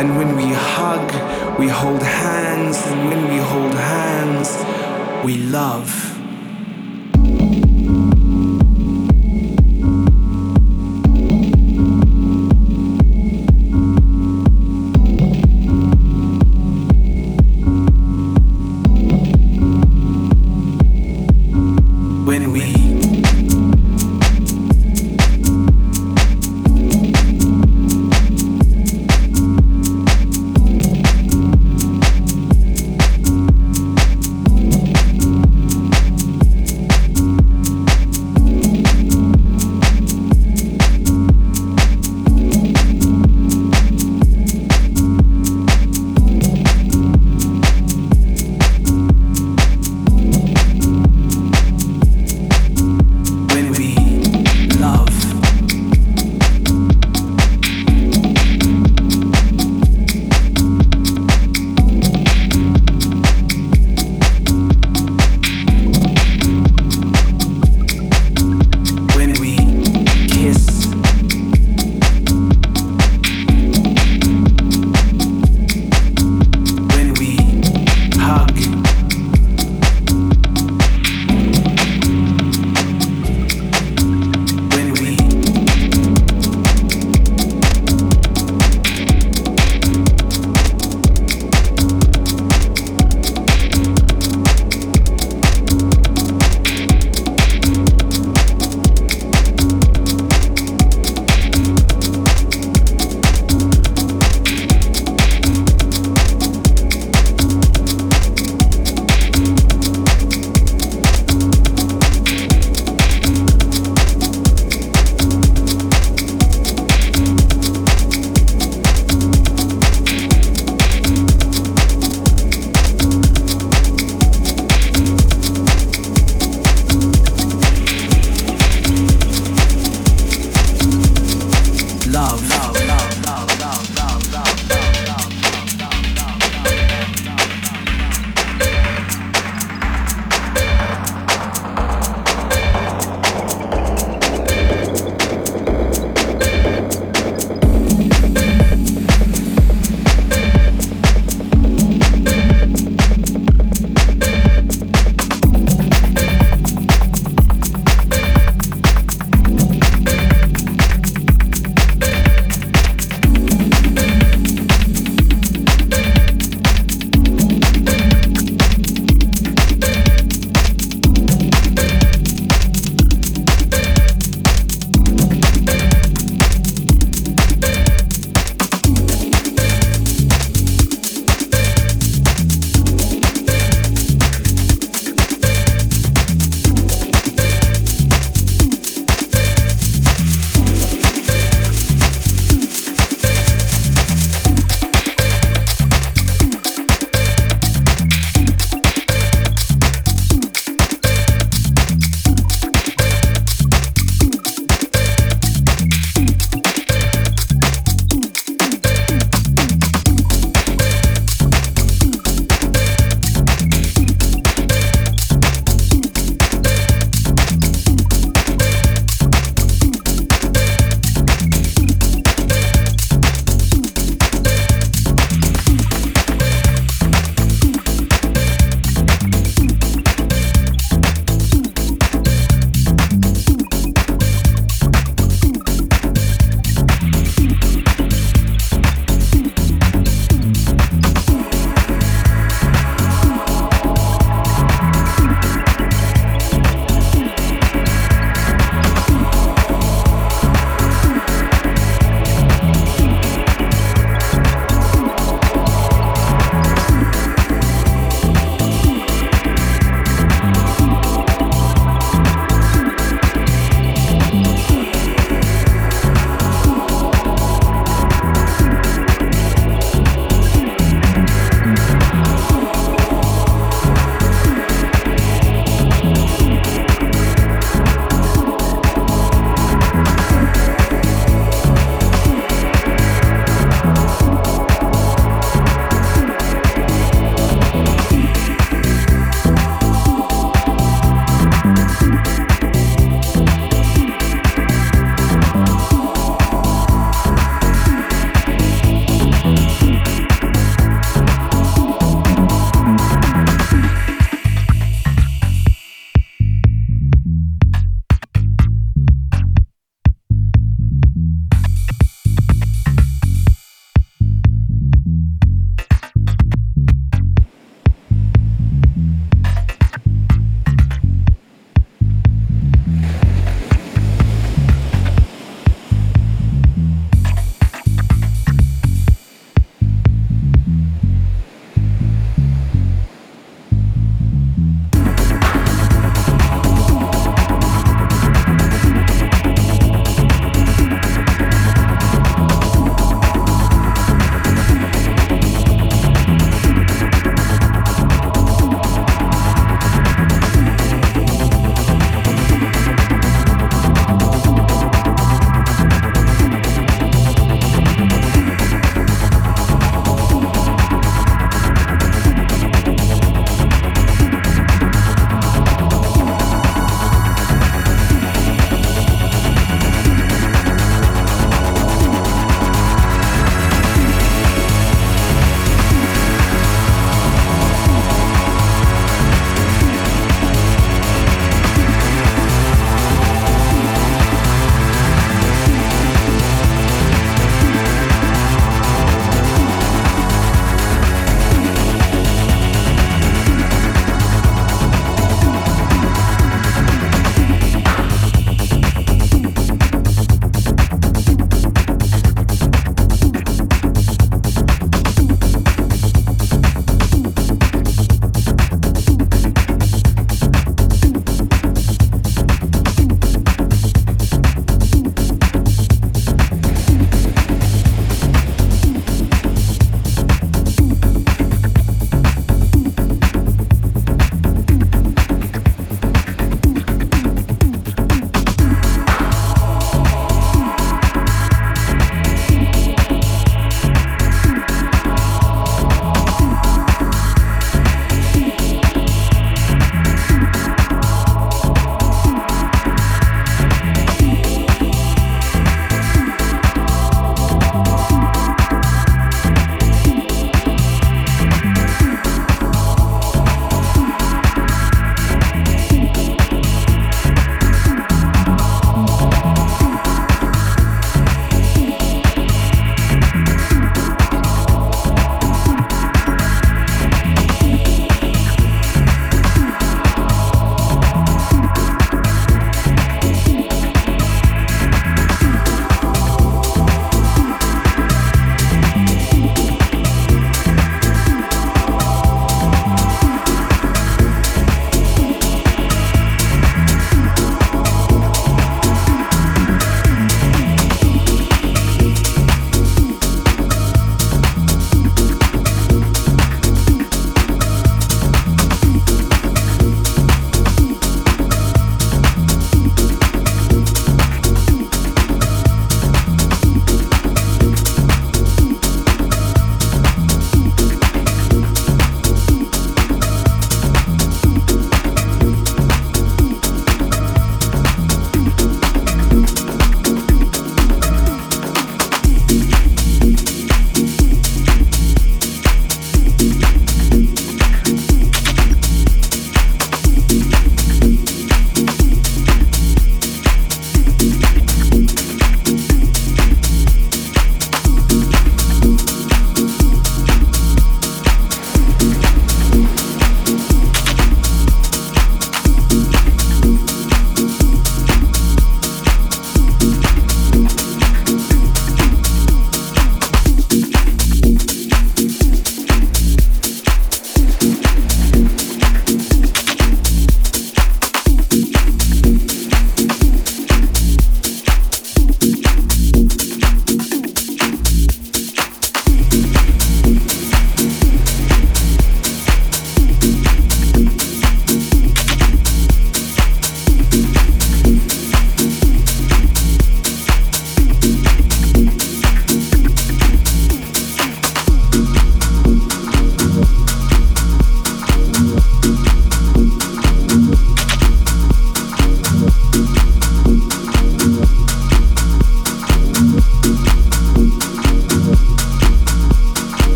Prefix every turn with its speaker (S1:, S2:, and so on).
S1: And when we hug, we hold hands. And when we hold hands, we love.